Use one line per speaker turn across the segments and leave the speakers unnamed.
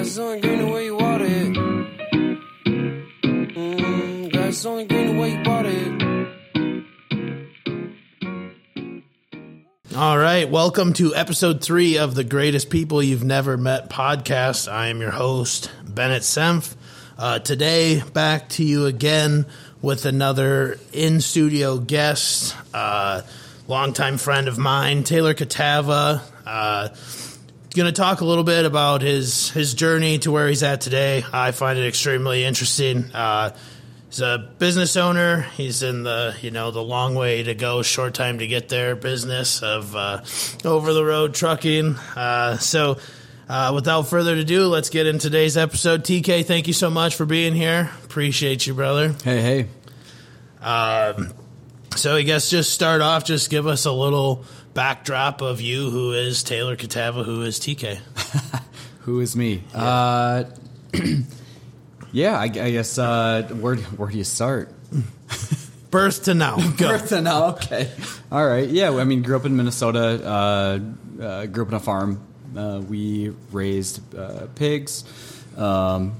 Grass only green the way you water it. Mm, grass only green the way you it.
All right, welcome to episode three of the Greatest People You've Never Met podcast. I am your host, Bennett Senf. Uh, today, back to you again with another in studio guest, uh, longtime friend of mine, Taylor Kotewa. Uh, going to talk a little bit about his his journey to where he's at today. I find it extremely interesting. Uh, he's a business owner. He's in the you know the long way to go, short time to get there business of uh, over the road trucking. Uh, so. Uh, without further ado, let's get in today's episode. TK, thank you so much for being here. Appreciate you, brother.
Hey, hey.
Um, so I guess just start off, just give us a little backdrop of you, who is Taylor Kotewa, who is TK.
Who is me? Yeah, uh, yeah I, I, guess uh, where where do you start?
Birth to now.
Birth to now. Okay. All right. Yeah. I mean, grew up in Minnesota. Uh, uh grew up on a farm. Uh, we raised uh, pigs. Um,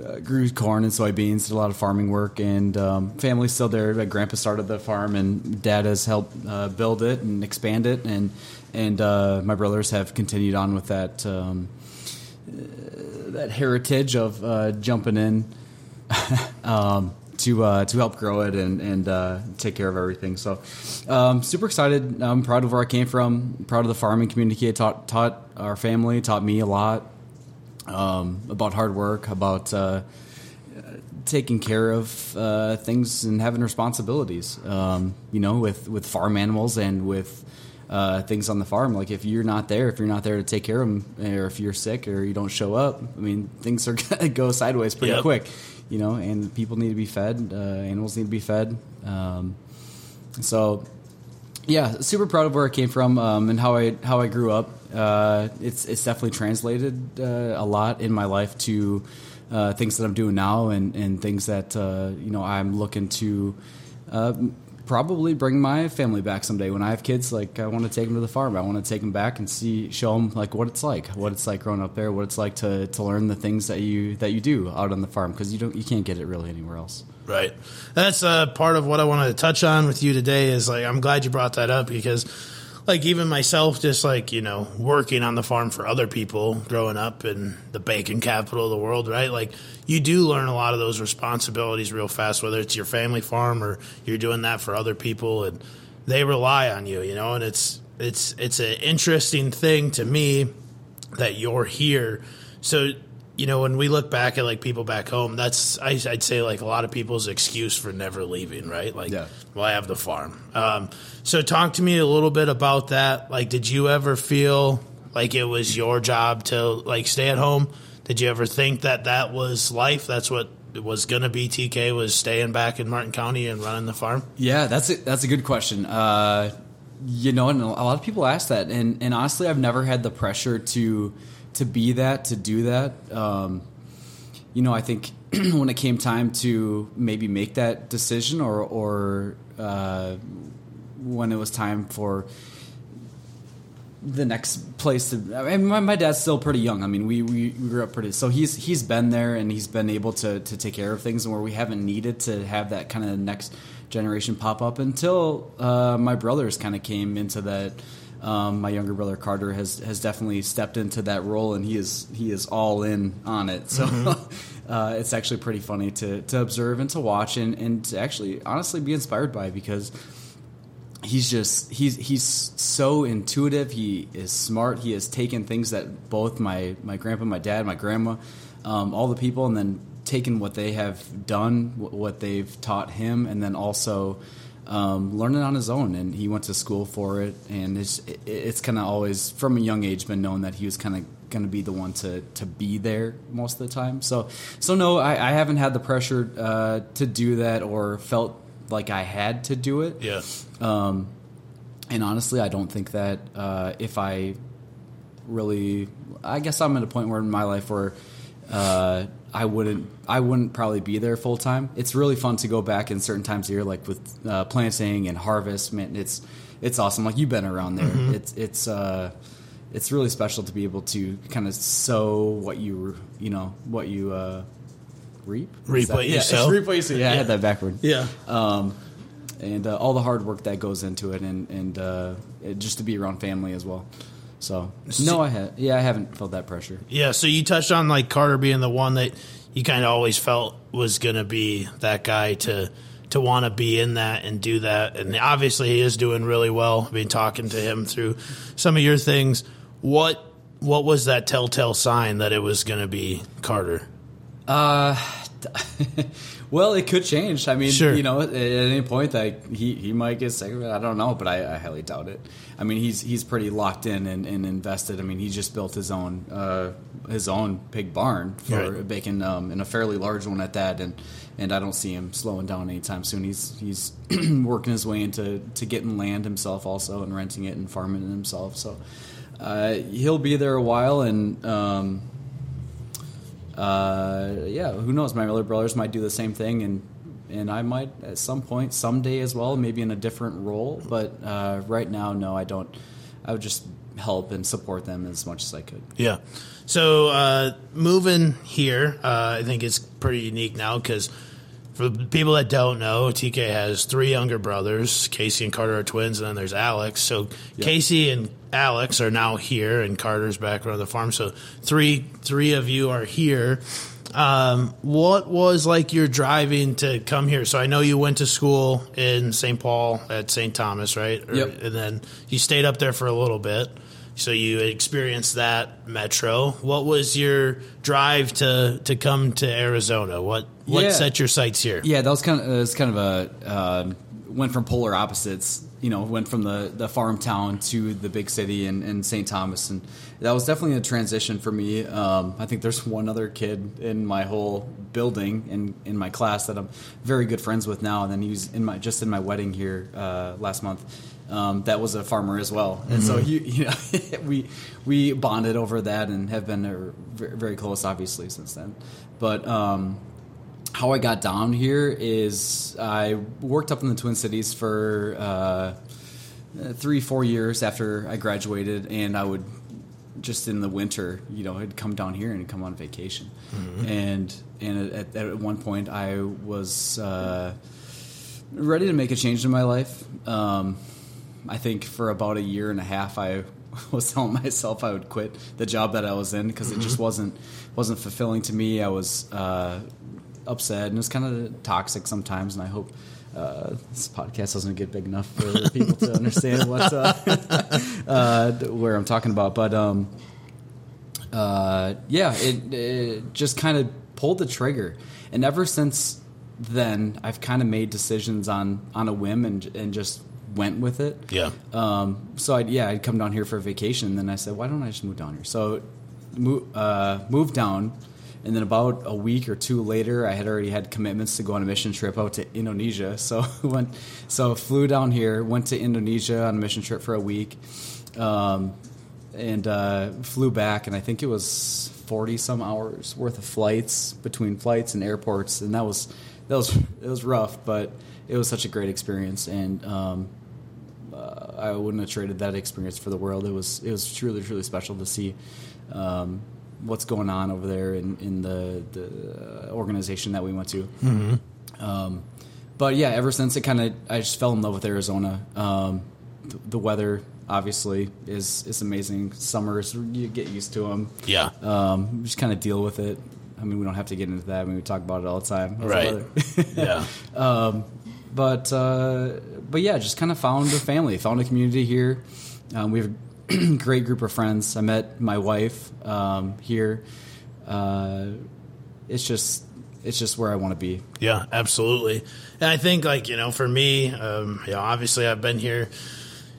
uh, grew corn and soybeans, did a lot of farming work, and um, family's still there. My grandpa started the farm, and dad has helped uh, build it and expand it, and and uh, my brothers have continued on with that um, uh, that heritage of uh, jumping in um, to uh, to help grow it and and take care of everything. So, um, super excited. I'm proud of where I came from. Proud of the farming community. It taught taught our family, taught me a lot um, about hard work, about uh, taking care of uh, things and having responsibilities. Um, you know, with with farm animals and with uh, things on the farm. Like if you're not there, if you're not there to take care of them, or if you're sick or you don't show up, I mean, things are gonna go sideways pretty yep. quick. You know, and people need to be fed. Uh, animals need to be fed. Um, so yeah, super proud of where I came from um, and how I how I grew up. Uh, it's it's definitely translated uh, a lot in my life to uh, things that I'm doing now and, and things that uh, you know I'm looking to uh, probably bring my family back someday when I have kids. Like I want to take them to the farm. I want to take them back and see show them like what it's like, what it's like growing up there, what it's like to, to learn the things that you that you do out on the farm because you don't you can't get it really anywhere else.
Right. That's uh, part of what I wanted to touch on with you today. Is like I'm glad you brought that up because, like, even myself, just like you know, working on the farm for other people, growing up in the bacon capital of the world, right? Like, you do learn a lot of those responsibilities real fast. Whether it's your family farm or you're doing that for other people, and they rely on you, you know. And it's it's it's an interesting thing to me that you're here. So you know, when we look back at like people back home, that's I, would say like a lot of people's excuse for never leaving, right? Like, yeah. well, I have the farm. Um, so, talk to me a little bit about that. Like, did you ever feel like it was your job to like stay at home? Did you ever think that that was life? That's what was going to be. TK was staying back in Martin County and running the farm.
Yeah, that's a, that's a good question. Uh, you know, and a lot of people ask that, and and honestly, I've never had the pressure to to be that, to do that. Um, you know, I think when it came time to maybe make that decision, or or uh, when it was time for the next place to. I mean, my, my, dad's still pretty young. I mean, we, we, we grew up pretty. So he's he's been there and he's been able to to take care of things, and where we haven't needed to have that kind of next generation pop up until uh, my brothers kind of came into that um, my younger brother Carter has has definitely stepped into that role, and he is he is all in on it. So mm-hmm. uh, it's actually pretty funny to to observe and to watch, and and to actually honestly be inspired by because he's just he's he's so intuitive. He is smart. He has taken things that both my my grandpa, my dad, my grandma, um, all the people, and then taken what they have done, what they've taught him, and then also um, learning on his own, and he went to school for it. And it's it's kind of always from a young age been known that he was kind of going to be the one to to be there most of the time. So so no, I, I haven't had the pressure uh, to do that or felt like I had to do it.
Yeah.
Um, and honestly, I don't think that uh, if I really, I guess I'm at a point where in my life where uh, I wouldn't I wouldn't probably be there full time. It's really fun to go back in certain times of year, like with uh, planting and harvest. Man, it's it's awesome. Like you've been around there. Mm-hmm. It's it's uh, it's really special to be able to kind of sow what you you know what you uh, reap.
Reap what you
yeah,
sow?
Reap what you sow. Yeah, I had that backward.
Yeah.
Um, and uh, all the hard work that goes into it, and and uh, just to be around family as well. So no, I had yeah, I haven't felt that pressure.
Yeah, so you touched on like Carter being the one that you kind of always felt was going to be that guy to to want to be in that and do that, and obviously he is doing really well. I've been talking to him through some of your things. What what was that telltale sign that it was going to be Carter?
Uh, well, it could change. I mean,
Sure.
you know, at any point that he, he might get sick of it. I don't know, but I, I highly doubt it. I mean, he's he's pretty locked in and, and invested. I mean, he just built his own uh, his own pig barn for
Right.
bacon, um, and a fairly large one at that. And and I don't see him slowing down anytime soon. He's he's working his way into to getting land himself also and renting it and farming it himself. So uh, he'll be there a while and. Um, uh, yeah, who knows? My other brothers might do the same thing, and and I might at some point, someday as well, maybe in a different role. But uh, right now, no, I don't. I would just help and support them as much as I could.
Yeah. So uh, moving here, uh, I think it's pretty unique now because for people that don't know, TK has three younger brothers. Casey and Carter are twins, and then there's Alex. So Casey and Alex are now here, and Carter's back around the farm. So three three of you are here. Um, what was like your driving to come here? So I know you went to school in St. Paul at St. Thomas, right? Or-
Yep.
And then you stayed up there for a little bit. So you experienced that metro. What was your drive to to come to Arizona? What what
Yeah.
set your sights here?
Yeah, that was kind of it was kind of a um went from polar opposites. You know, went from the the farm town to the big city in, in St. Thomas, and that was definitely a transition for me. Um, I think there's one other kid in my whole building in in my class that I'm very good friends with now, and then he was in my just in my wedding here uh, last month. Um, that was a farmer as well, and so he, you know, we we bonded over that and have been uh, very, very close, obviously, since then. But um, how I got down here is I worked up in the Twin Cities for uh, three, four years after I graduated, and I would just in the winter, you know, I'd come down here and come on vacation, and and at, at one point I was uh, ready to make a change in my life. Um, I think for about a year and a half, I was telling myself I would quit the job that I was in because it just wasn't wasn't fulfilling to me. I was uh, upset and it's kind of toxic sometimes. And I hope uh, this podcast doesn't get big enough for people to understand what uh, uh, where I'm talking about. But um, uh, yeah, it, it just kind of pulled the trigger, and ever since then, I've kind of made decisions on on a whim and and just went with it.
Yeah.
Um, so I, yeah, I'd come down here for a vacation, and then I said, why don't I just move down here? So mo- uh, moved down, and then about a week or two later, I had already had commitments to go on a mission trip out to Indonesia. So went, so flew down here, went to Indonesia on a mission trip for a week, um, and uh, flew back, and I think it was forty some hours worth of flights between flights and airports, and that was that was it was rough, but it was such a great experience, and um, uh, I wouldn't have traded that experience for the world. It was it was truly truly special to see um, what's going on over there in, in the the organization that we went to. Um, but yeah, ever since it kind of I just fell in love with Arizona. Um, the, the weather obviously is is amazing. Summers you get used to them.
Yeah.
Um, just kind of deal with it. I mean, we don't have to get into that. I mean, we talk about it all the time. How's the
Right.
weather?
Yeah.
Um, but uh, but yeah, just kind of found a family, found a community here. Um, we have great group of friends. I met my wife um, here. Uh, it's just it's just where I want to be.
Yeah, absolutely. And I think, like, you know, for me, um, obviously I've been here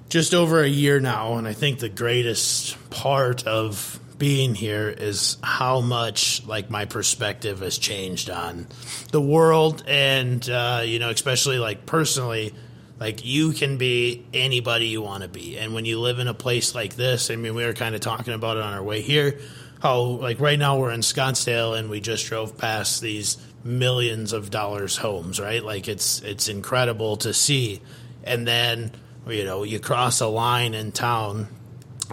just over a year now, and I think the greatest part of being here is how much, like, my perspective has changed on the world, and, uh, you know, especially, like, personally. Like you can be anybody you want to be, and when you live in a place like this, I mean, we were kind of talking about it on our way here. How like right now we're in Scottsdale, and we just drove past these millions of dollars homes, right? Like it's it's incredible to see, and then you know you cross a line in town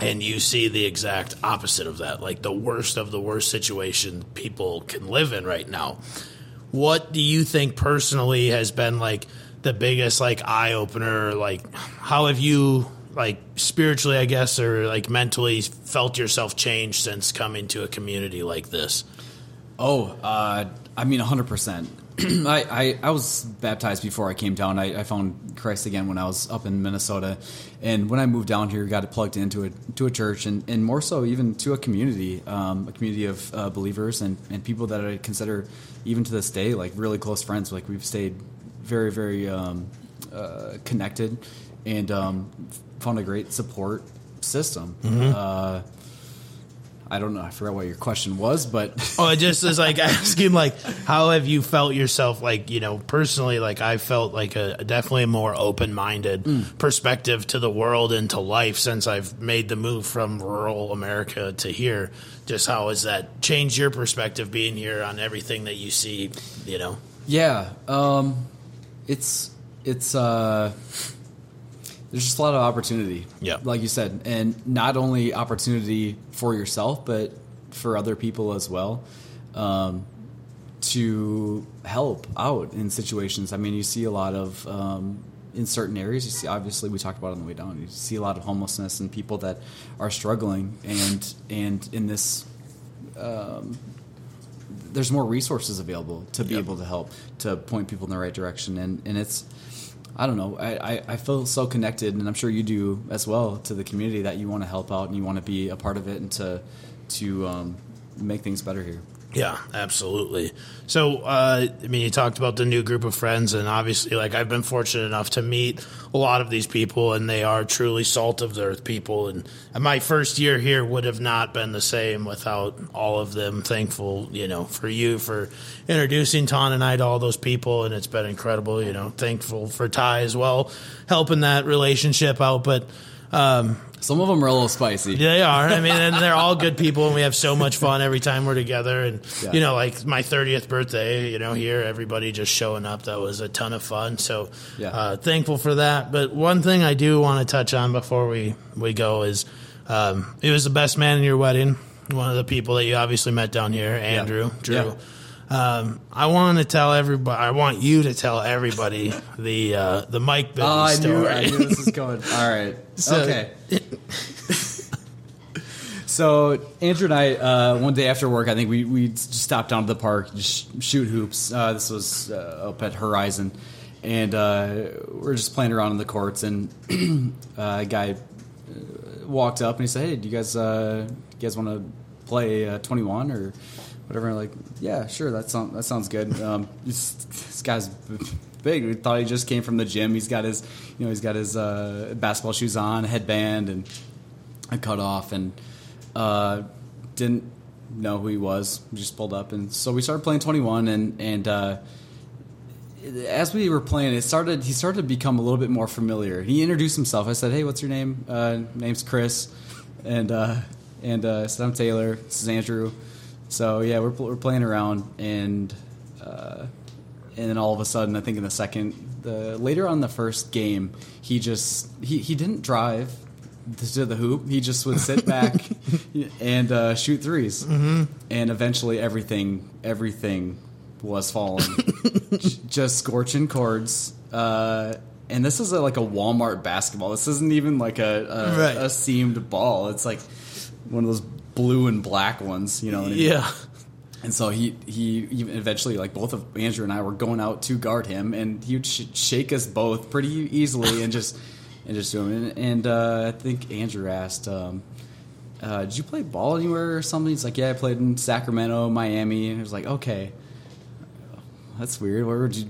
and you see the exact opposite of that, like the worst of the worst situation people can live in right now. What do you think personally has been like the biggest like eye opener? Like, how have you like spiritually, I guess, or like mentally felt yourself change since coming to a community like this?
Oh, uh, I mean, 100%. I, I, I was baptized before I came down. I, I found Christ again when I was up in Minnesota. And when I moved down here, got plugged into a, to a church and, and more so even to a community, um, a community of uh, believers and, and people that I consider, even to this day, like really close friends. Like we've stayed very, very um, uh, connected and um, found a great support system. Uh, I don't know. I forgot what your question was, but
Oh, it just is like asking, like, how have you felt yourself? Like, you know, personally, like I felt like a definitely a more open minded perspective to the world and to life since I've made the move from rural America to here. Just how has that changed your perspective being here on everything that you see? You know,
Yeah, um, it's it's uh, there's just a lot of opportunity.
Yeah.
like you said, and not only opportunity for yourself, but for other people as well. Um, to help out in situations. I mean, you see a lot of um, in certain areas. You see, obviously, we talked about it on the way down. You see a lot of homelessness and people that are struggling, and and in this there's more resources available to be
Yep.
able to help to point people in the right direction and and it's I don't know I, I, I feel so connected and I'm sure you do as well to the community that you want to help out and you want to be a part of it and to to um, make things better here
Yeah, absolutely. So, uh, I mean, you talked about the new group of friends, and obviously, like, I've been fortunate enough to meet a lot of these people, and they are truly salt of the earth people. And my first year here would have not been the same without all of them. Thankful, you know, for you for introducing Ton and I to all those people, and it's been incredible. You know, thankful for Ty as well, helping that relationship out. But, um,
some of them are a little spicy
they are. I mean, and they're all good people, and we have so much fun every time we're together. And
Yeah.
you know, like my thirtieth birthday, you know, here everybody just showing up. That was a ton of fun. So,
Yeah.
uh, thankful for that. But one thing I do want to touch on before we we go is, um, it was the best man in your wedding. One of the people that you obviously met down here, Andrew, Drew.
Yeah.
Um, I want to tell everybody. I want you to tell everybody the uh, the Mike Bibby
Oh, I
story.
knew, I knew this was going. All right.
So-
okay. so Andrew and I, uh, one day after work, I think we we just stopped down to the park, just shoot hoops. Uh, this was uh, up at Horizon, and uh, we're just playing around in the courts. And uh, a guy uh, walked up and he said, "Hey, do you guys uh, you guys want to play uh, 21 or whatever?" And like, "Yeah, sure. That sounds that sounds good." Um, this, this guy's big. We thought he just came from the gym. He's got his you know he's got his uh, basketball shoes on, headband, and a cut off, and uh, didn't know who he was. We just pulled up, and so we started playing 21, and and. Uh, as we were playing, it started. He started to become a little bit more familiar. He introduced himself. I said, "Hey, what's your name?" Uh, name's Chris, and uh, and uh, I said, "I'm Taylor. This is Andrew." So yeah, we're we're playing around, and uh, and then all of a sudden, I think in the second, the later on the first game, he just he he didn't drive to the hoop. He just would sit back and uh, shoot 3s mm-hmm. and eventually everything everything was falling, J- just scorching cords. Uh, and this is a, like a Walmart basketball. This isn't even like a a,
Right.
a seamed ball. It's like one of those blue and black ones. You know. what I mean?
Yeah.
And so he he even eventually like both of Andrew and I were going out to guard him, and he would sh- shake us both pretty easily and just and just do him. And, and uh, I think Andrew asked, um, uh, "Did you play ball anywhere or something?" He's like, "Yeah, I played in Sacramento, Miami." And I was like, "Okay, that's weird. Where would you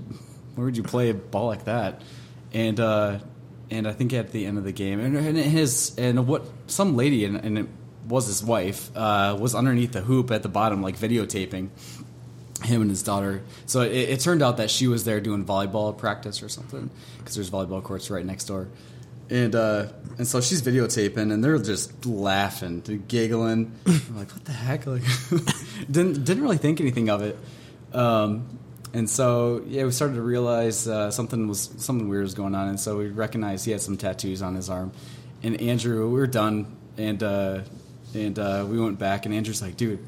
where would you play a ball like that?" And uh, and I think at the end of the game, and, and his and what some lady and, and it was his wife uh, was underneath the hoop at the bottom, like videotaping him and his daughter. So it, it turned out that she was there doing volleyball practice or something because there's volleyball courts right next door. And uh, and so she's videotaping, and they're just laughing, giggling. I'm like, what the heck? Like, didn't didn't really think anything of it. Um, and so yeah, we started to realize uh, something was something weird was going on, and so we recognized he had some tattoos on his arm. And Andrew, we were done and uh, and uh, we went back, and Andrew's like, dude,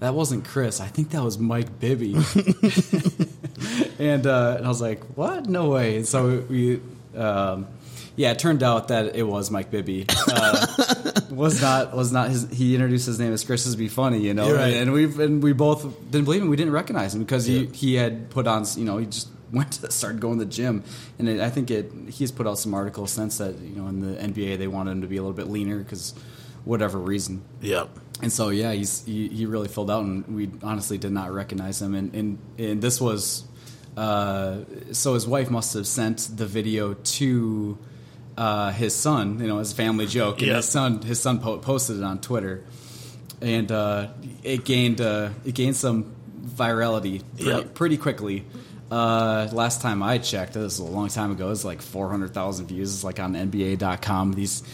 that wasn't Chris. I think that was Mike Bibby. and, uh, and I was like, what? No way. And so we, um, yeah, it turned out that it was Mike Bibby. Uh, was not was not his. He introduced his name as Chris to be funny, you know.
Right.
And we and we both didn't believe him. We didn't recognize him because
Yeah.
he he had put on, you know, he just went to started going to the gym, and it, I think it he's put out some articles since that you know in the NBA they wanted him to be a little bit leaner because whatever reason.
Yep.
And so yeah, he's he, he really filled out, and we honestly did not recognize him. And and, and this was uh, so his wife must have sent the video to uh, his son, you know, as a family joke. And
Yep.
his son his son po- posted it on Twitter, and uh, it gained uh, it gained some virality pretty,
Yep.
pretty quickly. Uh, last time I checked, this was a long time ago. It was like 400,000 views. It's like on NBA.com. These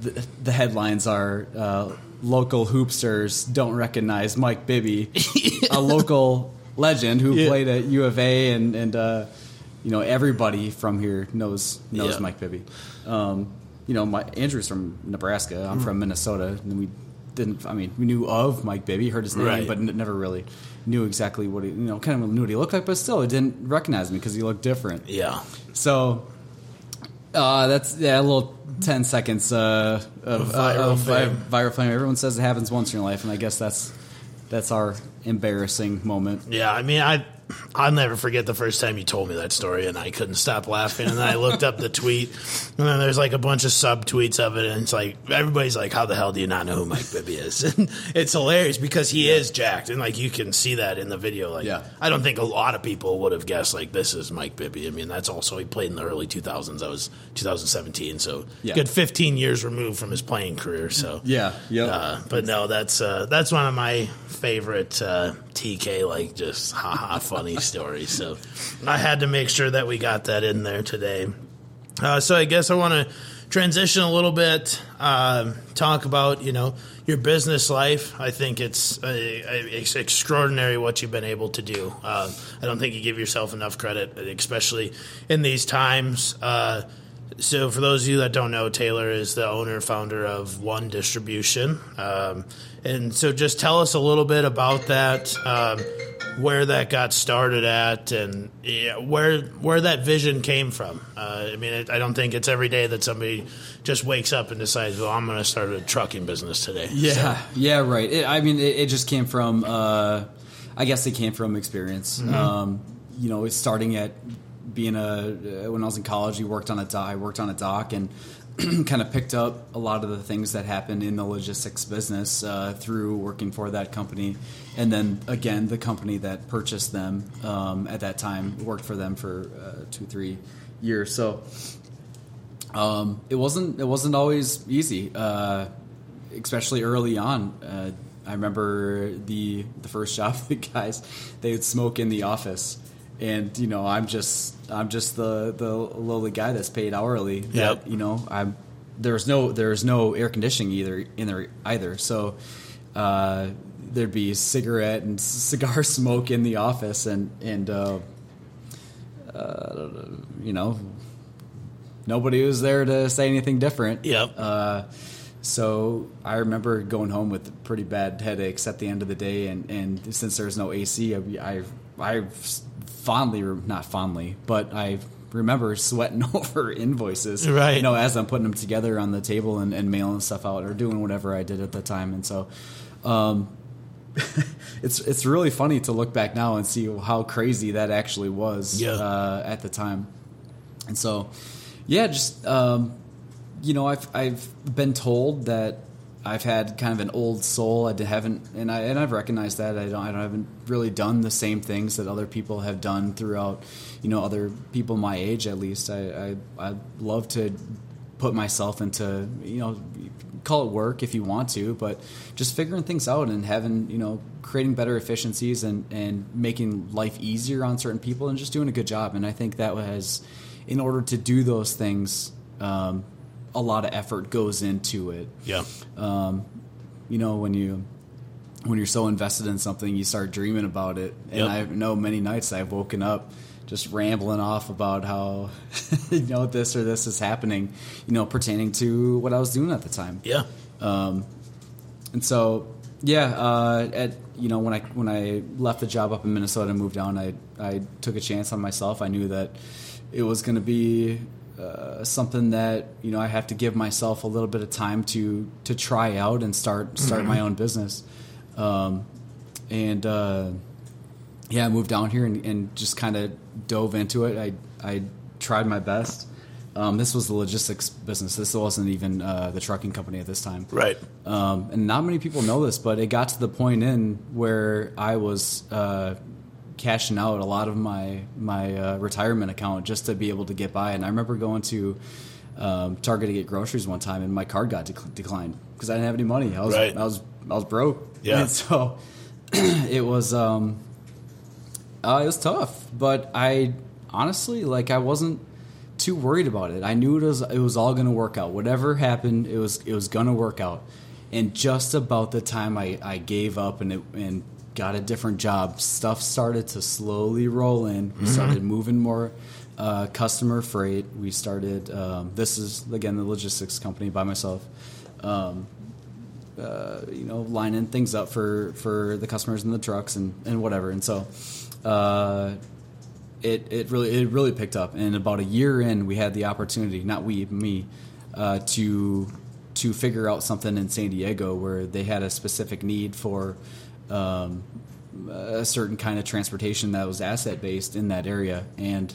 the, the headlines are uh, local hoopsters don't recognize Mike Bibby, a local legend who
Yeah.
played at U of A, and and uh, you know everybody from here knows knows
Yeah.
Mike Bibby. Um, you know, my Andrew's from Nebraska. I'm
Mm.
from Minnesota, and we didn't. I mean, we knew of Mike Bibby, heard his name,
Right.
but n- never really knew exactly what he, you know, kind of knew what he looked like, but still, it didn't recognize me because he looked different.
Yeah.
So uh, that's yeah, a little ten seconds uh, of
Viral
of
fame.
viral fame. Everyone says it happens once in your life, and I guess that's that's our embarrassing moment.
Yeah, I mean, I I'll never forget the first time you told me that story, and I couldn't stop laughing. And then I looked up the tweet, and then there's like a bunch of subtweets of it, and it's like everybody's like, "How the hell do you not know who Mike Bibby is?" And it's hilarious because he is jacked, and like you can see that in the video. Like,
Yeah.
I don't think a lot of people would have guessed like this is Mike Bibby. I mean, that's also he played in the early 2000s. That was 2017, so
Yeah.
good 15 years removed from his playing career. So
Yeah, yeah.
uh, but no, that's uh, that's one of my favorite uh, TK like just haha funny stories. So I had to make sure that we got that in there today. Uh, so I guess I want to transition a little bit, um, talk about you know your business life. I think it's, uh, it's extraordinary what you've been able to do. Uh, I don't think you give yourself enough credit, especially in these times. So, for those of you that don't know, Taylor is the owner founder of One Distribution. Um, and so, just tell us a little bit about that, um, where that got started at, and yeah, where where that vision came from. Uh, I mean, it, I don't think it's every day that somebody just wakes up and decides, "Well, I'm going to start a trucking business today."
Yeah, yeah, right. It, I mean, it, it just came from. Uh, I guess it came from experience. Um, you know, it's starting at being a uh, when I was in college. You worked on a dock. I worked on a dock and kind of picked up a lot of the things that happened in the logistics business uh, through working for that company, and then again the company that purchased them um, at that time worked for them for uh, two three years. So um, it wasn't it wasn't always easy, uh, especially early on. Uh, I remember the the first job, the guys they would smoke in the office, and you know I'm just I'm just the the lowly guy that's paid hourly. that, you know I'm there's no there's no air conditioning either in there either. So uh, there'd be cigarette and cigar smoke in the office, and and uh, uh, you know nobody was there to say anything different.
Yep.
Uh, so I remember going home with pretty bad headaches at the end of the day, and, and since there's no AC, I, I, I fondly, not fondly, but I remember sweating over invoices,
Right.
You know, as I'm putting them together on the table and, and mailing stuff out or doing whatever I did at the time, and so. Um, it's it's really funny to look back now and see how crazy that actually was
Yeah.
uh, at the time, and so yeah, just um, you know, I've I've been told that I've had kind of an old soul. I haven't, and I and I've recognized that I don't, I don't haven't really done the same things that other people have done throughout. You know, other people my age at least. I I, I love to put myself into you know call it work if you want to but just figuring things out and having you know creating better efficiencies and and making life easier on certain people and just doing a good job and i think that was, in order to do those things um, a lot of effort goes into it
Yeah.
um, you know when you when you're so invested in something you start dreaming about it and
Yep.
i know many nights i've woken up just rambling off about how you know this or this is happening you know pertaining to what i was doing at the time
Yeah.
Um, and so, yeah, uh, at you know when I when I left the job up in Minnesota and moved down, I I took a chance on myself. I knew that it was going to be uh, something that you know I have to give myself a little bit of time to to try out and start start my own business. Um, and uh, yeah, I moved down here and, and just kind of dove into it. I I tried my best. Um, this was the logistics business. This wasn't even uh, the trucking company at this time.
Right.
Um, and not many people know this, but it got to the point in where I was uh, cashing out a lot of my my uh, retirement account just to be able to get by. And I remember going to um, Target to get groceries one time, and my card got dec- declined because I didn't have any money. I was
Right.
I was I was broke.
Yeah.
And so it was um, uh, it was tough, but I honestly like I wasn't too worried about it. I knew it was it was all going to work out. Whatever happened, it was it was going to work out. And just about the time I, I gave up and it, and got a different job, stuff started to slowly roll in. We started moving more uh, customer freight. We started. Um, this is again the logistics company by myself. Um, uh, you know, lining things up for, for the customers in the trucks and, and whatever. And so, uh, it, it really it really picked up. And about a year in, we had the opportunity, not we, me, uh, to to figure out something in San Diego where they had a specific need for um, a certain kind of transportation that was asset based in that area. And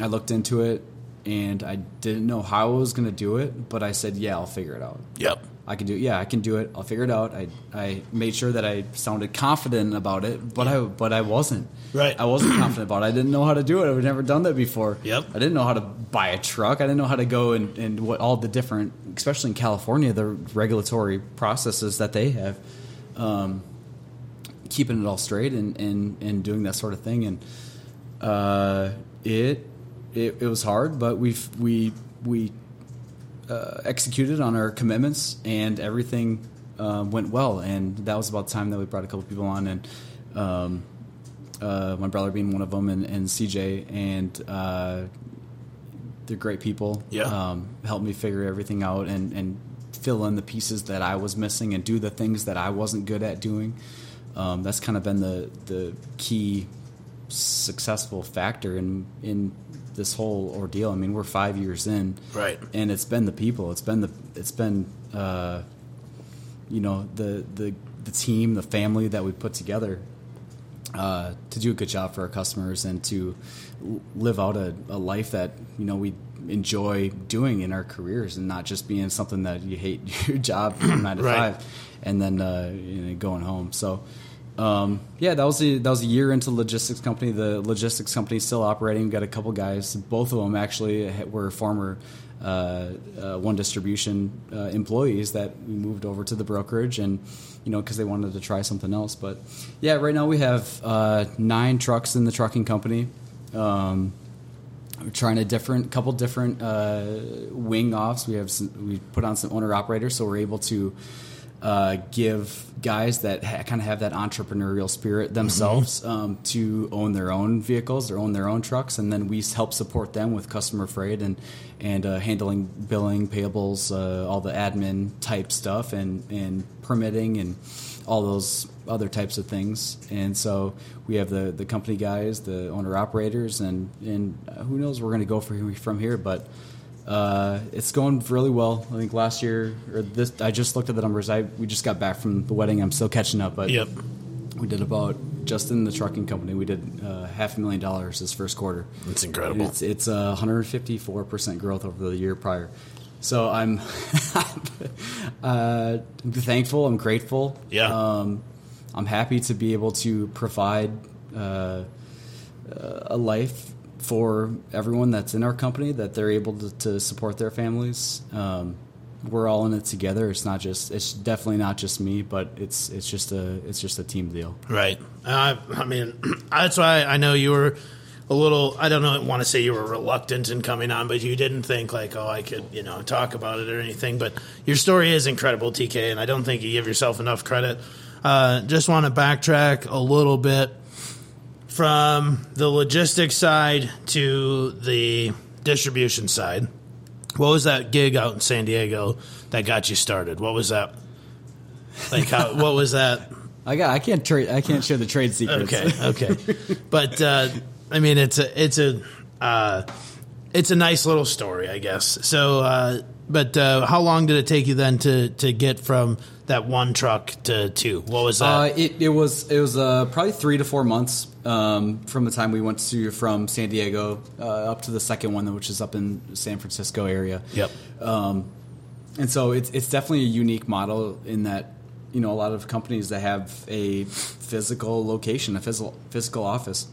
I looked into it, and I didn't know how I was going to do it, but I said, "Yeah, I'll figure it out."
Yep.
I can do it. Yeah, I can do it. I'll figure it out. I I made sure that I sounded confident about it, but I but I wasn't.
Right.
I wasn't confident about it. I didn't know how to do it. I've never done that before.
Yep.
I didn't know how to buy a truck. I didn't know how to go and, and what all the different, especially in California, the regulatory processes that they have. Um, keeping it all straight and, and, and doing that sort of thing. And uh, it, it it was hard, but we we we uh, executed on our commitments, and everything uh, went well. And that was about the time that we brought a couple people on, and um, uh, my brother being one of them, and, and CJ, and uh, they're great people.
Yeah.
um, helped me figure everything out and and fill in the pieces that I was missing, and do the things that I wasn't good at doing. Um, that's kind of been the the key successful factor in in this whole ordeal. I mean, we're five years in,
Right.
And it's been the people. It's been the it's been uh, you know the the the team, the family that we put together uh, to do a good job for our customers and to live out a, a life that you know we enjoy doing in our careers and not just being something that you hate your job from nine to
Right.
five and then uh, you know, going home. So. Um, yeah, that was a, that was a year into logistics company. The logistics company still operating. We've got a couple guys. Both of them actually were former uh, uh, one distribution uh, employees that we moved over to the brokerage, and you know because they wanted to try something else. But yeah, right now we have uh, nine trucks in the trucking company. Um, we're trying a different couple different uh, wing offs. We have some, we put on some owner operators, so we're able to uh, give guys that ha- kind of have that entrepreneurial spirit themselves um, to own their own vehicles or own their own trucks, and then we help support them with customer freight and and uh, handling billing, payables, uh, all the admin type stuff, and and permitting and all those other types of things. And so we have the the company guys, the owner operators, and and uh, who knows where we're going to go for, from here, but. Uh, it's going really well. I think last year or this, I just looked at the numbers. I we just got back from the wedding. I'm still catching up, but
Yep.
we did about just in the trucking company. We did uh, half a million dollars this first quarter.
That's incredible.
It's it's a 154 percent growth over the year prior. So I'm uh, thankful. I'm grateful.
Yeah.
Um, I'm happy to be able to provide uh, a life for everyone that's in our company that they're able to, to support their families. Um, we're all in it together. It's not just. It's definitely not just me, but it's it's just a it's just a team deal.
Right. Uh, I mean, that's why I know you were a little. I don't know. Want to say you were reluctant in coming on, but you didn't think like, oh, I could, you know, talk about it or anything. But your story is incredible, TK, and I don't think you give yourself enough credit. Uh, just want to backtrack a little bit from the logistics side to the distribution side. What was that gig out in San Diego that got you started? What was that? Like how? what was that?
I got. I can't trade. I can't share the trade secrets.
Okay, okay. but uh, I mean, it's a it's a uh, it's a nice little story, I guess. So, uh, but uh, how long did it take you then to to get from that one truck to two? What was that?
Uh, it, it was it was uh, probably three to four months um, from the time we went to from San Diego uh, up to the second one, which is up in San Francisco area.
yep.
Um, and so it's it's definitely a unique model in that you know a lot of companies that have a physical location, a physical physical office,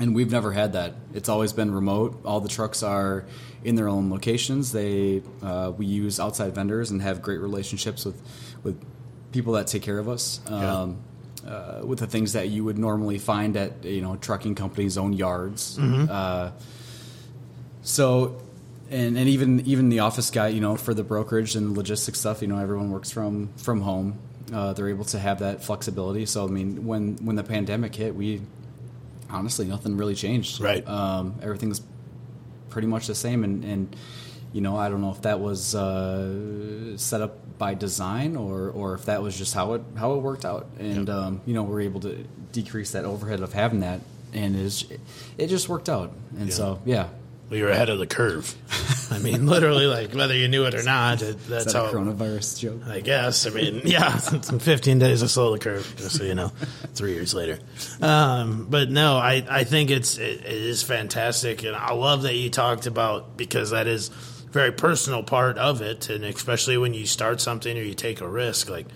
and we've never had that. It's always been remote. All the trucks are in their own locations. They uh, we use outside vendors and have great relationships with with people that take care of us. Um, uh, with the things that you would normally find at you know trucking companies' own yards. Uh, so, and and even even the office guy, you know, for the brokerage and logistics stuff, you know, everyone works from from home. Uh, they're able to have that flexibility. So, I mean, when when the pandemic hit, we honestly nothing really changed.
Right.
Um, everything's pretty much the same, and and you know, I don't know if that was uh, set up by design or or if that was just how it how it worked out. And
Yep.
um, you know, we're able to decrease that overhead of having that, and it's, it just worked out. And
Yeah.
so, yeah.
Well, you're ahead of the curve. I mean, literally, like whether you knew it or not, it, that's
that
how.
a coronavirus joke?
I guess. I mean, yeah, 15 days to slow the curve, just so you know, three years later. Um, but no, I, I think it's it, it is fantastic, and I love that you talked about because that is very personal part of it, and especially when you start something or you take a risk, like.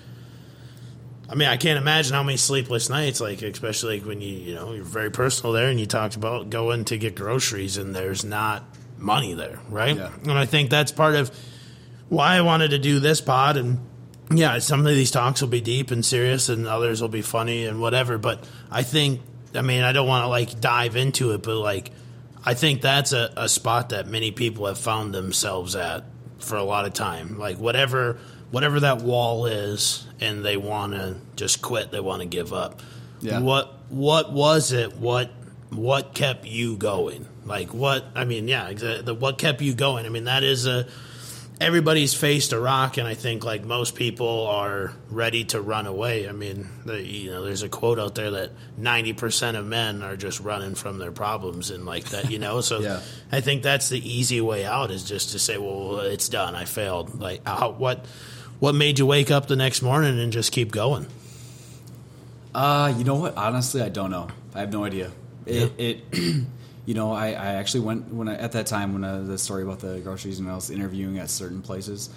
I mean, I can't imagine how many sleepless nights, like especially like when you, you know, you're very personal there, and you talked about going to get groceries, and there's not money there, right?
Yeah.
And I think that's part of why I wanted to do this pod and yeah, some of these talks will be deep and serious and others will be funny and whatever, but I think I mean, I don't want to like dive into it, but like I think that's a, a spot that many people have found themselves at for a lot of time. Like whatever whatever that wall is and they want to just quit, they want to give up.
Yeah.
What what was it? What what kept you going? Like what? I mean, yeah, exa- the, what kept you going? I mean, that is a everybody's faced a rock, and I think like most people are ready to run away. I mean, the, you know, there's a quote out there that ninety percent of men are just running from their problems, and like that, you know. So
Yeah.
I think that's the easy way out is just to say, well, it's done. I failed. Like how, what what made you wake up the next morning and just keep going?
Uh, you know what? Honestly, I don't know. I have no idea. It, it you know, I, I actually went when I, at that time when I, the story about the groceries and I was interviewing at certain places,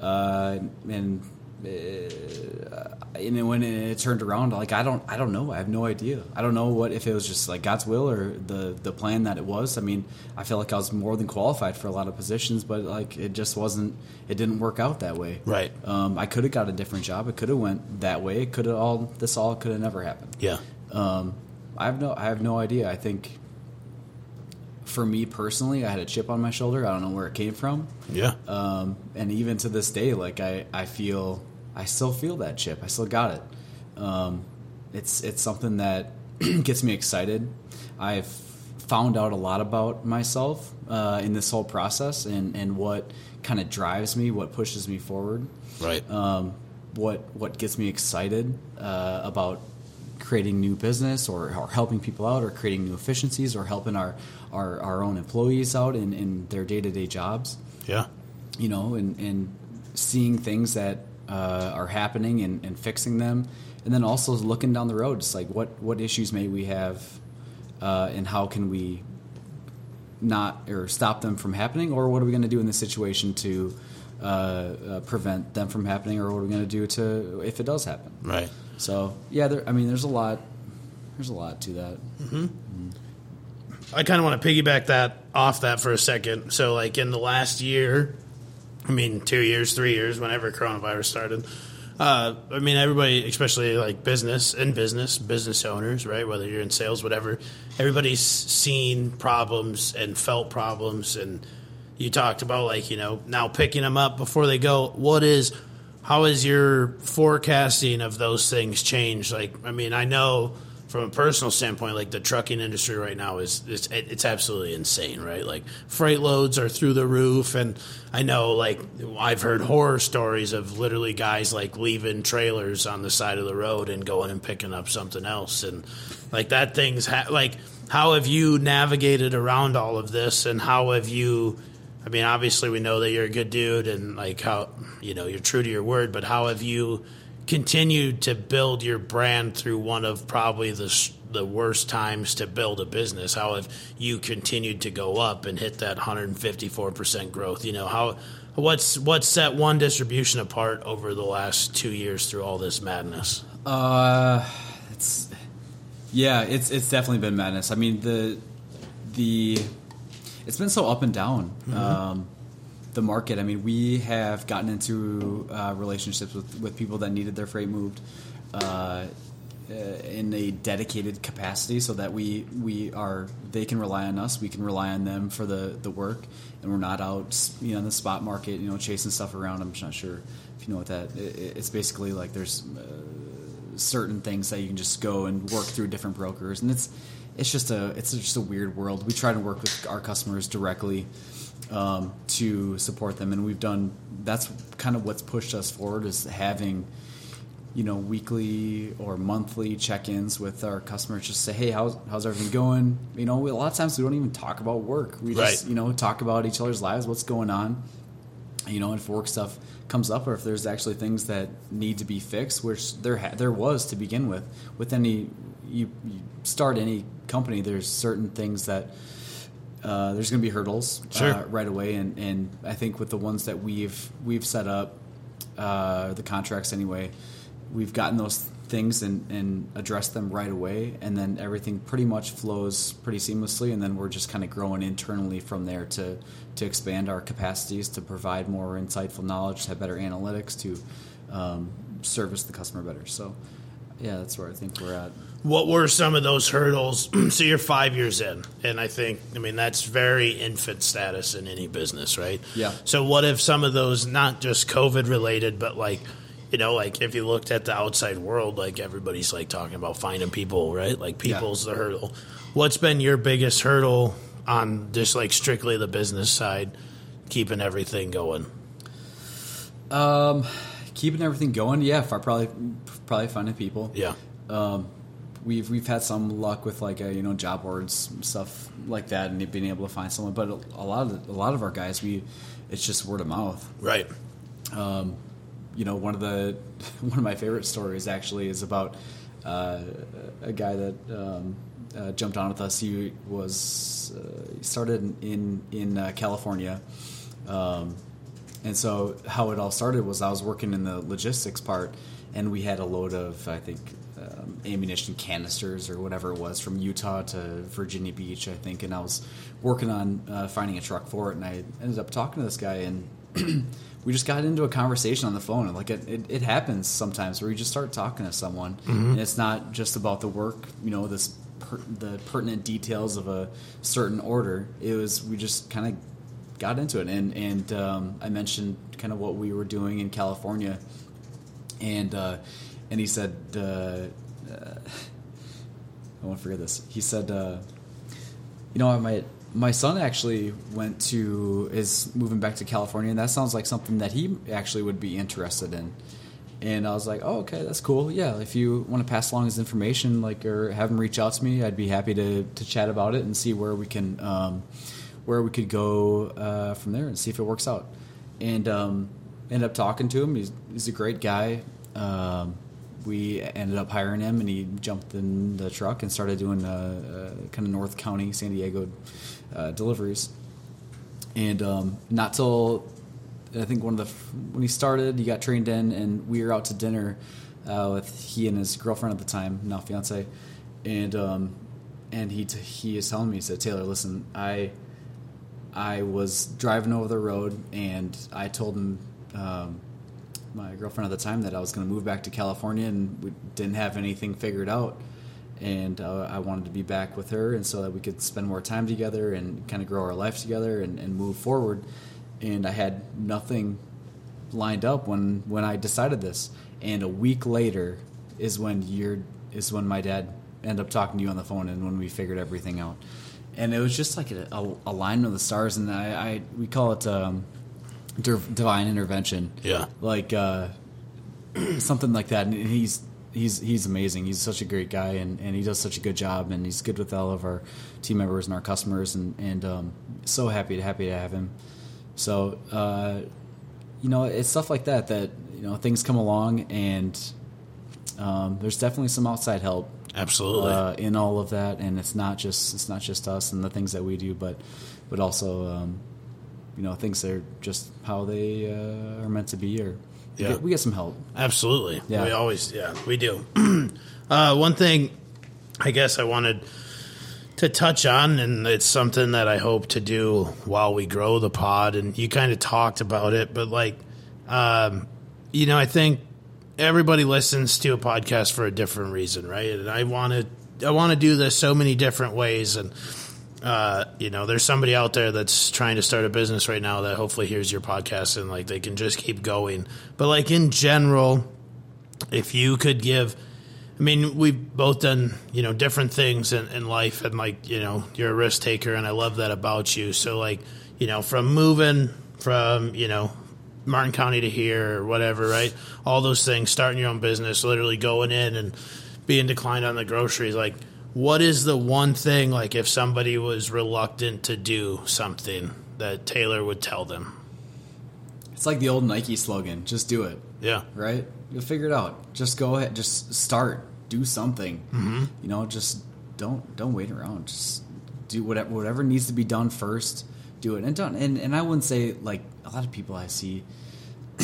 uh, and uh, and when it turned around, like I don't, I don't know. I have no idea. I don't know what if it was just like God's will or the the plan that it was. I mean, I feel like I was more than qualified for a lot of positions, but like it just wasn't. It didn't work out that way.
Right.
Um, I could have got a different job. It could have went that way. It could have all. This all could have never happened.
Yeah,
Um, I have no, I have no idea. I think for me personally, I had a chip on my shoulder. I don't know where it came from.
yeah,
Um, and even to this day, like I, I feel, I still feel that chip. I still got it. Um, it's, it's something that gets me excited. I've found out a lot about myself uh, in this whole process and, and what kind of drives me, what pushes me forward
right.
um, what what gets me excited uh, about creating new business or, or helping people out or creating new efficiencies or helping our our, our own employees out in, in their day to day jobs.
Yeah,
you know and, and seeing things that uh, are happening and, and fixing them. And then also looking down the road it's like what what issues may we have uh, and how can we not or stop them from happening? Or what are we going to do in this situation to uh, uh, prevent them from happening? Or what are we going to do to if it does happen?
Right.
So yeah there, i mean there's a lot there's a lot to that
I kind of want to piggyback that off that for a second. So, like in the last year, I mean, two years, three years, whenever coronavirus started, uh, I mean, everybody, especially like business and business, business owners, right? Whether you're in sales, whatever, everybody's seen problems and felt problems. And you talked about like, you know, now picking them up before they go. What is, how is your forecasting of those things changed? Like, I mean, I know from a personal standpoint, like the trucking industry right now is it's, it's absolutely insane, right? Like freight loads are through the roof, and I know like I've heard horror stories of literally guys like leaving trailers on the side of the road and going and picking up something else, and like that thing's ha- like how have you navigated around all of this, and how have you? I mean, obviously we know that you're a good dude, and like how you know you're true to your word, but how have you? continued to build your brand through one of probably the the worst times to build a business? How have you continued to go up and hit that 154 percent growth? You know how what's what's set one distribution apart over the last two years through all this madness?
Uh, it's yeah, it's it's definitely been madness. I mean the the it's been so up and down. Mm-hmm. Um, the market. I mean, we have gotten into uh, relationships with, with people that needed their freight moved uh, uh, in a dedicated capacity, so that we we are they can rely on us, we can rely on them for the the work, and we're not out you know in the spot market, you know, chasing stuff around. I'm not sure if you know what that. It's basically like there's uh, certain things that you can just go and work through different brokers, and it's it's just a it's just a weird world. We try to work with our customers directly um, to support them, and we've done. That's kind of what's pushed us forward is having, you know, weekly or monthly check-ins with our customers. Just say, hey, how's how's everything going? You know, a lot of times we don't even talk about work. We just, you know, talk about each other's lives, what's going on. You know, if work stuff comes up, or if there's actually things that need to be fixed, which there ha- there was to begin with. With any you, you start any company, there's certain things that uh, there's going to be hurdles
sure.
uh, right away, and, and I think with the ones that we've we've set up, uh, the contracts anyway, we've gotten those things and, and addressed them right away, and then everything pretty much flows pretty seamlessly, and then we're just kind of growing internally from there to to expand our capacities to provide more insightful knowledge, to have better analytics, to um, service the customer better. So, yeah, that's where I think we're at
what were some of those hurdles? so you're five years in, and I think, I mean, that's very infant status in any business, right?
Yeah.
So what if some of those, not just COVID related, but like, you know, like if you looked at the outside world, like everybody's like talking about finding people, right? Like people's yeah. the hurdle. What's been your biggest hurdle on just like strictly the business side, keeping everything going?
Um, keeping everything going, yeah. If I probably, probably finding people.
Yeah.
Um, we've we've had some luck with like a, uh, you know job boards stuff like that and being able to find someone. But a, lot of a lot of our guys, we it's just word of mouth.
Right.
Um, you know, one of the one of my favorite stories actually is about uh, a guy that um, uh, jumped on with us. He was uh, he started in in uh, California. Um, and so how it all started was I was working in the logistics part, and we had a load of I think um, ammunition canisters or whatever it was from Utah to Virginia Beach, I think. And I was working on uh, finding a truck for it, and I ended up talking to this guy, and we just got into a conversation on the phone. And like it, it, it happens sometimes where you just start talking to someone, mm-hmm. and it's not just about the work, you know, this per, the pertinent details of a certain order. It was we just kind of got into it, and and um, I mentioned kind of what we were doing in California, and. Uh, and he said, uh, uh, I won't forget this. He said, uh, you know, my my son actually went to is moving back to California, and that sounds like something that he actually would be interested in. And I was like, oh, okay, that's cool. Yeah, if you want to pass along his information, like, or have him reach out to me, I'd be happy to to chat about it and see where we can, um, where we could go uh, from there and see if it works out. And um, end up talking to him. He's he's a great guy. Um, we ended up hiring him, and he jumped in the truck and started doing uh, uh, kind of North County, San Diego uh, deliveries. And um, not till I think one of the when he started, he got trained in, and we were out to dinner uh, with he and his girlfriend at the time, now fiance, and um, and he t- he is telling me, he said, Taylor, listen, I I was driving over the road, and I told him. Um, my girlfriend at the time that I was going to move back to California and we didn't have anything figured out. And uh, I wanted to be back with her, and so that we could spend more time together and kind of grow our life together and, and move forward. And I had nothing lined up when when I decided this. And a week later is when you're is when my dad end up talking to you on the phone, and when we figured everything out, and it was just like a, a, a line of the stars, and I, I we call it um, divine intervention.
Yeah.
like uh, something like that. And he's he's he's amazing. He's such a great guy, and, and he does such a good job, and he's good with all of our team members and our customers, and and um, so happy to happy to have him. So uh, you know, it's stuff like that that you know things come along, and um, there's definitely some outside help
Absolutely.
uh, in all of that, and it's not just it's not just us and the things that we do, but but also um, you know things that are just how they uh, are meant to be, or we,
Yeah.
get, we get some help.
Absolutely.
Yeah.
We always, yeah, we do. uh, one thing I guess I wanted to touch on, and it's something that I hope to do while we grow the pod, and you kind of talked about it, but like, um, you know, I think everybody listens to a podcast for a different reason, right? And I want to, I want to do this so many different ways, and uh, you know, there's somebody out there that's trying to start a business right now that hopefully hears your podcast and like they can just keep going. But like in general, if you could give, I mean, we've both done you know different things in, in life, and like you know, you're a risk taker, and I love that about you. So like you know, from moving from you know Martin County to here or whatever, right? All those things, starting your own business, literally going in and being declined on the groceries, like what is the one thing like if somebody was reluctant to do something that Taylor would tell them?
It's like the old Nike slogan: "Just do it."
Yeah.
Right? You'll figure it out. Just go ahead. Just start. Do something. Mm-hmm. You know, just don't don't wait around. Just do whatever whatever needs to be done first. Do it and don't. And and I wouldn't say like a lot of people I see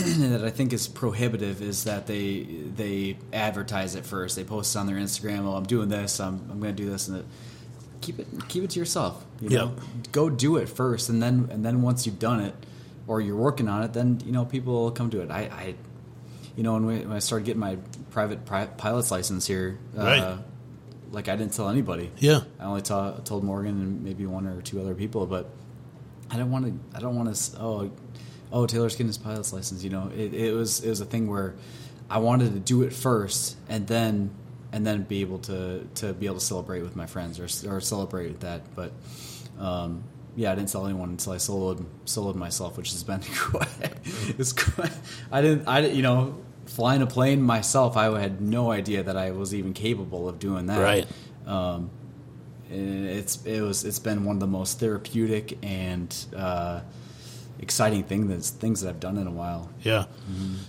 that I think is prohibitive is that they they advertise it first. They post on their Instagram. Oh, I'm doing this. I'm I'm going to do this and that. Keep it keep it to yourself. You know, go do it first, and then and then once you've done it, or you're working on it, then you know people will come to it. I, I you know, when, we, when I started getting my private pri- pilot's license here, uh,
Right.
like I didn't tell anybody.
Yeah.
I only ta- told Morgan and maybe one or two other people, but I don't want to. I don't want to. Oh, oh, Taylor's getting his pilot's license. You know, it, it was it was a thing where I wanted to do it first, and then and then be able to to be able to celebrate with my friends or or celebrate that. But um, yeah, I didn't tell anyone until I soloed soloed myself, which has been quite. It's quite. I didn't. I you know. Flying a plane myself, I had no idea that I was even capable of doing that.
Right.
Um, and it's it was it's been one of the most therapeutic and uh, exciting thing that's things that I've done in a while.
Yeah.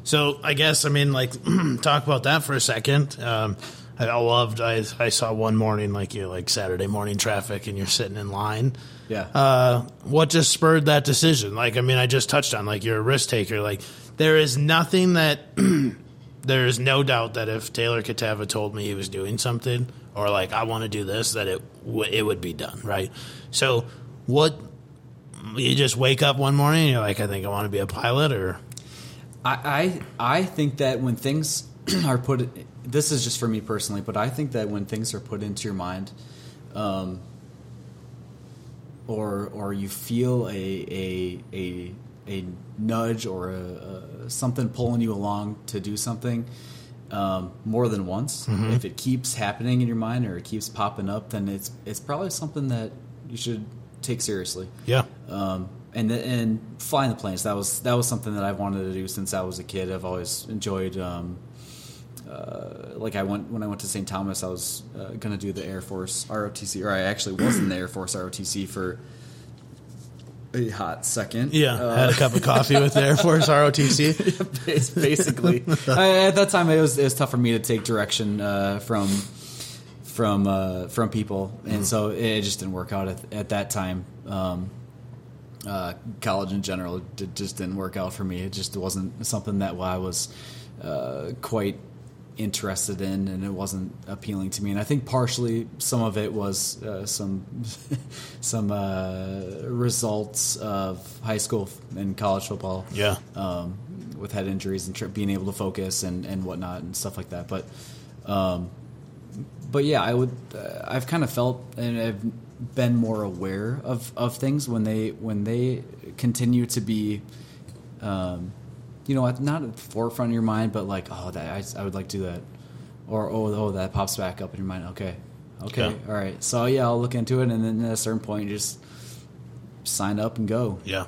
So I guess I mean like talk about that for a second. Um, I I loved. I I saw one morning like you like Saturday morning traffic and you're sitting in line.
Yeah.
Uh, what just spurred that decision? Like I mean I just touched on like you're a risk taker. Like there is nothing that there is no doubt that if Taylor Kotewa told me he was doing something or like I want to do this that it w- it would be done right. So what you just wake up one morning and you're like I think I want to be a pilot or?
I, I I think that when things are put, this is just for me personally, but I think that when things are put into your mind, um, or or you feel a a a, a nudge or a, a something pulling you along to do something um, more than once, if it keeps happening in your mind or it keeps popping up, then it's it's probably something that you should take seriously
yeah.
um, and and flying the planes that was that was something that I've wanted to do since I was a kid. I've always enjoyed. Um, uh, like I went when I went to St. Thomas, I was uh, going to do the Air Force ROTC, or I actually was in the Air Force ROTC for a hot second.
Yeah,
Uh,
had a cup of coffee with the Air Force ROTC.
Basically I, at that time it was it was tough for me to take direction uh, from from uh, from people, and so it just didn't work out at, at that time. Um, uh, college in general it just didn't work out for me. It just wasn't something that I was uh, quite interested in, and it wasn't appealing to me. And I think partially some of it was uh, some some uh, results of high school and college football
Yeah,
um, with head injuries and tr- being able to focus and, and whatnot and stuff like that. But, um, but yeah, I would. Uh, I've kind of felt and I've been more aware of, of things when they when they continue to be, um, you know, not at the forefront of your mind, but like, oh, that I, I would like to do that, or oh, oh, that pops back up in your mind. Okay, Okay.
Yeah.
All right. So yeah, I'll look into it, and then at a certain point, just sign up and go.
Yeah.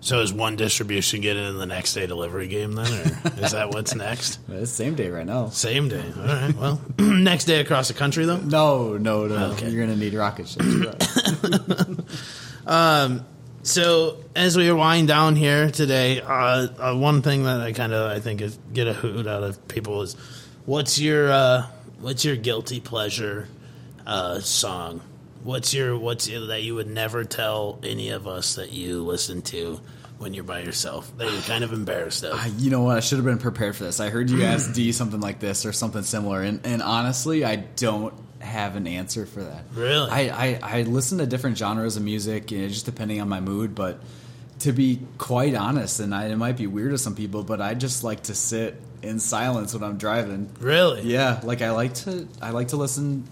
So is one distribution getting in the next day delivery game then, or is that what's next?
It's same day right now.
Same day. All right. Well, next day across the country though.
No, no, no.
Okay.
You're gonna need rocket ships. that.
So as we wind down here today, uh, uh, one thing that I kind of I think is get a hoot out of people is, what's your uh, what's your guilty pleasure uh, song? What's your what's that you would never tell any of us that you listen to when you're by yourself that you're kind of embarrassed of?
Uh, you know what? I should have been prepared for this. I heard you ask D something like this or something similar, and, and honestly, I don't have an answer for that.
Really?
I, I, I listen to different genres of music, you know, just depending on my mood. But to be quite honest, and I, it might be weird to some people, but I just like to sit in silence when I'm driving.
Really?
Yeah, like I like to I like to listen.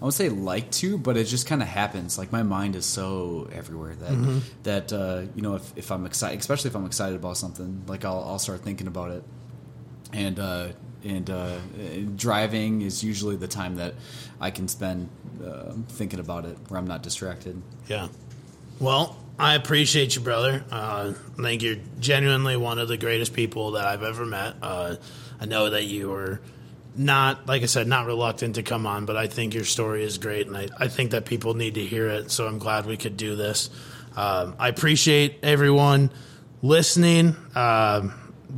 I won't say like to, but it just kind of happens. Like my mind is so everywhere that that uh, you know if, if I'm excited, especially if I'm excited about something, like I'll I'll start thinking about it. And uh, and uh, driving is usually the time that I can spend uh, thinking about it, where I'm not distracted.
Yeah. Well, I appreciate you, brother. Uh, I think you're genuinely one of the greatest people that I've ever met. Uh, I know that you were not, like I said, not reluctant to come on, but I think your story is great, and I, I think that people need to hear it. So I'm glad we could do this. Um, I appreciate everyone listening. Um,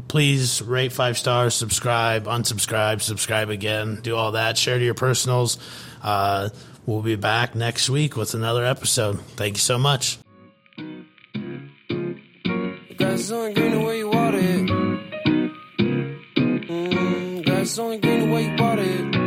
please rate five stars, subscribe, unsubscribe, subscribe again, do all that. Share to your personals. Uh, we'll be back next week with another episode. Thank you so much.
Only green the way you water it.